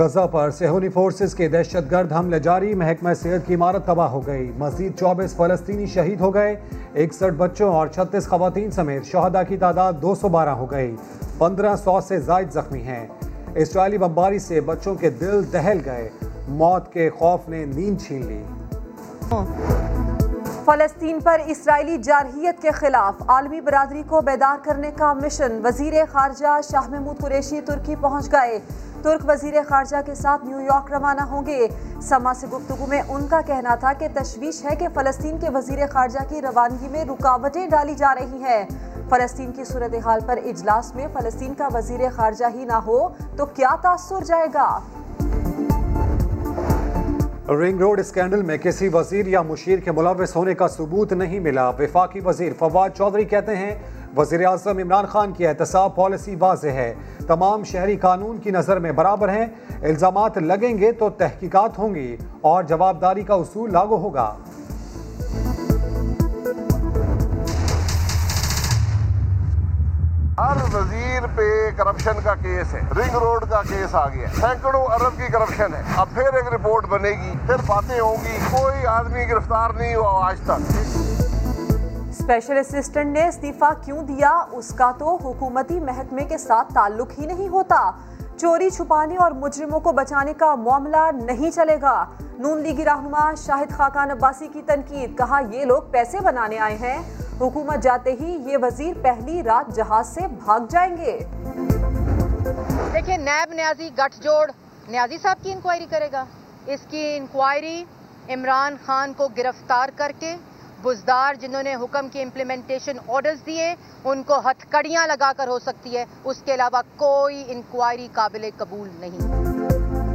غزہ پر سہونی forces کے دہشت گرد حملے جاری، محکمہ صحت کی عمارت تباہ ہو گئی۔ مزید چوبیس فلسطینی شہید ہو گئے، اکسٹھ بچوں اور چھتیس خواتین سمیت شہدہ کی تعداد دو سو بارہ ہو گئی۔ پندرہ سو سے زائد زخمی ہیں۔ اسرائیلی بمباری سے بچوں کے دل دہل گئے۔ موت کے خوف نے نیند چھین لی۔ فلسطین پر اسرائیلی جارحیت کے خلاف عالمی برادری کو بیدار کرنے کا مشن۔ وزیر خارجہ شاہ محمود قریشی ترکی پہنچ گئے۔ ترک وزیر خارجہ کے ساتھ نیو یارک روانہ ہوں گے۔ سما سے گفتگو میں ان کا کہنا تھا کہ تشویش ہے کہ فلسطین کے وزیر خارجہ کی روانگی میں رکاوٹیں ڈالی جا رہی ہیں۔ فلسطین کی صورتحال پر اجلاس میں فلسطین کا وزیر خارجہ ہی نہ ہو تو کیا تاثر جائے گا؟ رنگ روڈ اسکینڈل میں کسی وزیر یا مشیر کے ملوث ہونے کا ثبوت نہیں ملا۔ وفاقی وزیر فواد چودھری کہتے ہیں وزیر اعظم عمران خان کی احتساب پالیسی واضح ہے۔ تمام شہری قانون کی نظر میں برابر ہیں۔ الزامات لگیں گے تو تحقیقات ہوں گی اور جوابداری کا اصول لاگو ہوگا۔ ہر وزیر پہ کرپشن کا کیس ہے۔ رنگ روڈ کا کیس آ گیا سینکڑوں ارب کی کرپشن ہے۔ اب پھر ایک رپورٹ بنے گی۔ پھر باتیں ہوں گی۔ کوئی آدمی گرفتار نہیں ہوا آج تک۔ اسپیشل اسسٹنٹ نے استعفیٰ کیوں دیا؟ اس کا تو حکومتی محکمے کے ساتھ تعلق ہی نہیں ہوتا۔ چوری چھپانے اور مجرموں کو بچانے کا معاملہ نہیں چلے گا۔ نون لیگی رہنما شاہد خاقان عباسی کی تنقید، کہا یہ لوگ پیسے بنانے آئے ہیں۔ حکومت جاتے ہی یہ وزیر پہلی رات جہاز سے بھاگ جائیں گے۔ دیکھیں، نیب نیازی گٹھ جوڑ نیازی صاحب کی انکوائری کرے گا۔ اس کی انکوائری عمران خان کو گرفتار کر کے بزدار جنہوں نے حکم کی امپلیمنٹیشن آرڈرز دیے، ان کو ہتھ کڑیاں لگا کر ہو سکتی ہے۔ اس کے علاوہ کوئی انکوائری قابل قبول نہیں۔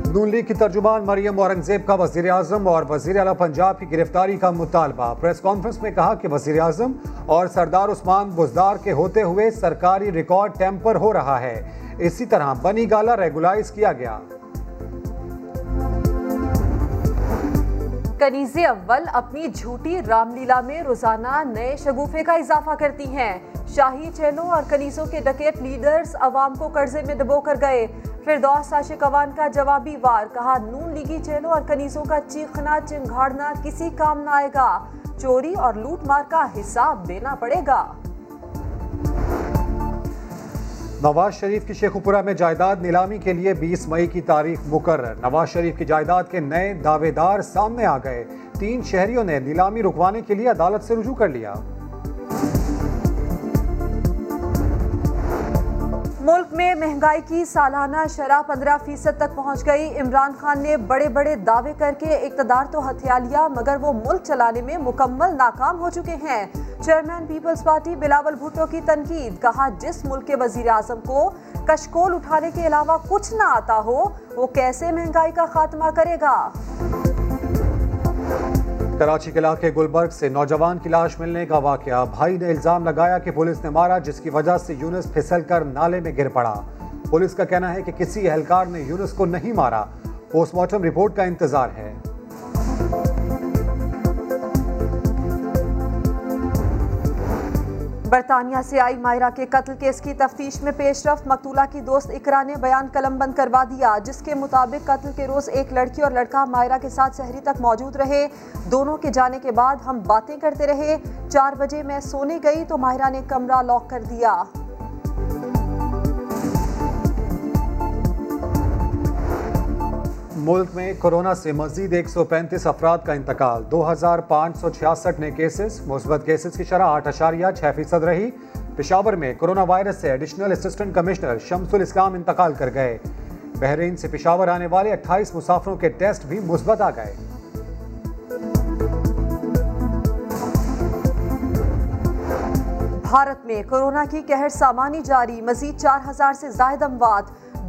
نون لیگ کی ترجمان مریم اورنگزیب کا وزیر اعظم اور وزیر اعلیٰ پنجاب کی گرفتاری کا مطالبہ۔ پریس کانفرنس میں کہا کہ وزیر اعظم اور سردار عثمان بزدار کے ہوتے ہوئے سرکاری ریکارڈ ٹیمپر ہو رہا ہے۔ اسی طرح بنی گالا ریگولائز کیا گیا۔ کنیز اول اپنی جھوٹی رام لیلا میں روزانہ نئے شگوفے کا اضافہ کرتی ہیں۔ شاہی چہلوں اور کنیزوں کے ڈکیٹ لیڈرز عوام کو قرضے میں دبو کر گئے۔ فردوس عاشق اوان کا جوابی وار، کہا نون لیگی چینوں اور کنیزوں کا چیخنا، چنگھاڑنا کسی کام نہ آئے گا۔ چوری اور لوٹ مار کا حساب دینا پڑے گا۔ نواز شریف کی شیخوپورہ میں جائیداد نیلامی کے لیے بیس مئی کی تاریخ مقرر۔ نواز شریف کی جائیداد کے نئے دعوے دار سامنے آ گئے۔ تین شہریوں نے نیلامی رکوانے کے لیے عدالت سے رجوع کر لیا۔ مہنگائی کی سالانہ شرح پندرہ فیصد تک پہنچ گئی۔ عمران خان نے بڑے بڑے دعوے کر کے اقتدار تو ہتھیا لیا، مگر وہ ملک چلانے میں مکمل ناکام ہو چکے ہیں۔ Chairman Peoples Party Bilawal Bhutto کی تنقید، کہا جس ملک کے وزیر اعظم کو کشکول اٹھانے کے علاوہ کچھ نہ آتا ہو، وہ کیسے مہنگائی کا خاتمہ کرے گا؟ کراچی کے علاقے گلبرگ سے نوجوان کی لاش ملنے کا واقعہ۔ بھائی نے الزام لگایا کہ پولیس نے مارا، جس کی وجہ سے یونس پھسل کر نالے میں گر پڑا۔ پولیس کا کہنا ہے کہ کسی اہلکار نے یونس کو نہیں مارا۔ پوسٹ مارٹم رپورٹ کا انتظار ہے۔ برطانیہ سے آئی مائرہ کے قتل کیس کی تفتیش میں پیش رفت۔ مقتولہ کی دوست اقرا نے بیان قلم بند کروا دیا، جس کے مطابق قتل کے روز ایک لڑکی اور لڑکا مائرہ کے ساتھ شہری تک موجود رہے۔ دونوں کے جانے کے بعد ہم باتیں کرتے رہے۔ چار بجے میں سونے گئی تو مائرہ نے کمرہ لاک کر دیا۔ ملک میں کرونا سے مزید ایک سو پینتیس افراد کا انتقال۔ دو ہزار پانچ سو چھیاسٹھ نئے کیسز مثبت کیسز کی شرح آٹھ اشاریہ چھ فیصد رہی۔ پشاور میں کرونا وائرس سے additional assistant commissioner Shams ul Islam انتقال کر گئے۔ بحرین سے پشاور آنے والے اٹھائیس مسافروں کے ٹیسٹ بھی مثبت آ گئے۔ بھارت میں کرونا کی قہر سامانی جاری، مزید چار ہزار سے زائد اموات،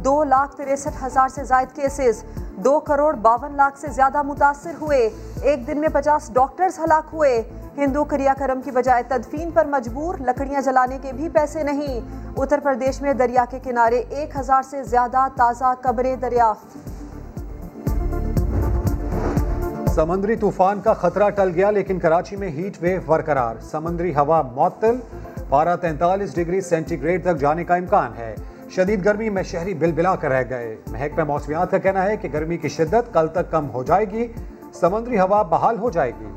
دو لاکھ تریسٹھ ہزار سے زائد کیسز دو کروڑ باون لاکھ سے زیادہ متاثر ہوئے۔ ایک دن میں پچاس ڈاکٹرز ہلاک ہوئے۔ ہندو کریا کرم کی بجائے تدفین پر مجبور، لکڑیاں جلانے کے بھی پیسے نہیں۔ اتر پردیش میں دریا کے کنارے ایک ہزار سے زیادہ تازہ قبریں دریافت۔ سمندری طوفان کا خطرہ ٹل گیا، لیکن کراچی میں ہیٹ ویو برقرار۔ سمندری ہوا معطل پارہ تینتالیس ڈگری سینٹی گریڈ تک جانے کا امکان ہے۔ شدید گرمی میں شہری بل بلا کر رہ گئے۔ محکمہ موسمیات کا کہنا ہے کہ گرمی کی شدت کل تک کم ہو جائے گی، سمندری ہوا بحال ہو جائے گی۔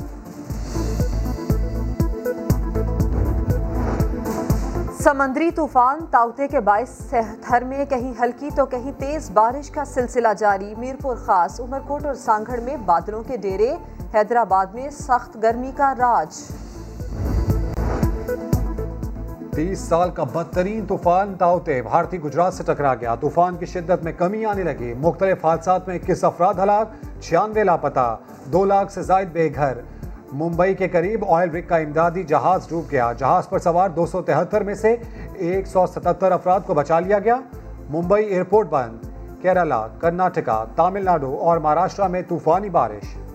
سمندری طوفان تاؤتے کے باعث تھر میں کہیں ہلکی تو کہیں تیز بارش کا سلسلہ جاری۔ میرپور خاص، عمرکوٹ اور سانگھڑ میں بادلوں کے ڈیرے، حیدرآباد میں سخت گرمی کا راج۔ تیس سال کا بدترین طوفان تاؤتے بھارتی گجرات سے ٹکرا گیا۔ طوفان کی شدت میں کمی آنے لگی۔ مختلف حادثات میں اکیس افراد ہلاک؟ چھیانوے لاپتہ دو لاکھ سے زائد بے گھر۔ ممبئی کے قریب آئل رک کا امدادی جہاز ڈوب گیا۔ جہاز پر سوار دو سو تہتر میں سے ایک سو ستتر افراد کو بچا لیا گیا۔ ممبئی ایئرپورٹ بند۔ کیرلا کرناٹکا، تامل ناڈو اور مہاراشٹرا میں طوفانی بارش۔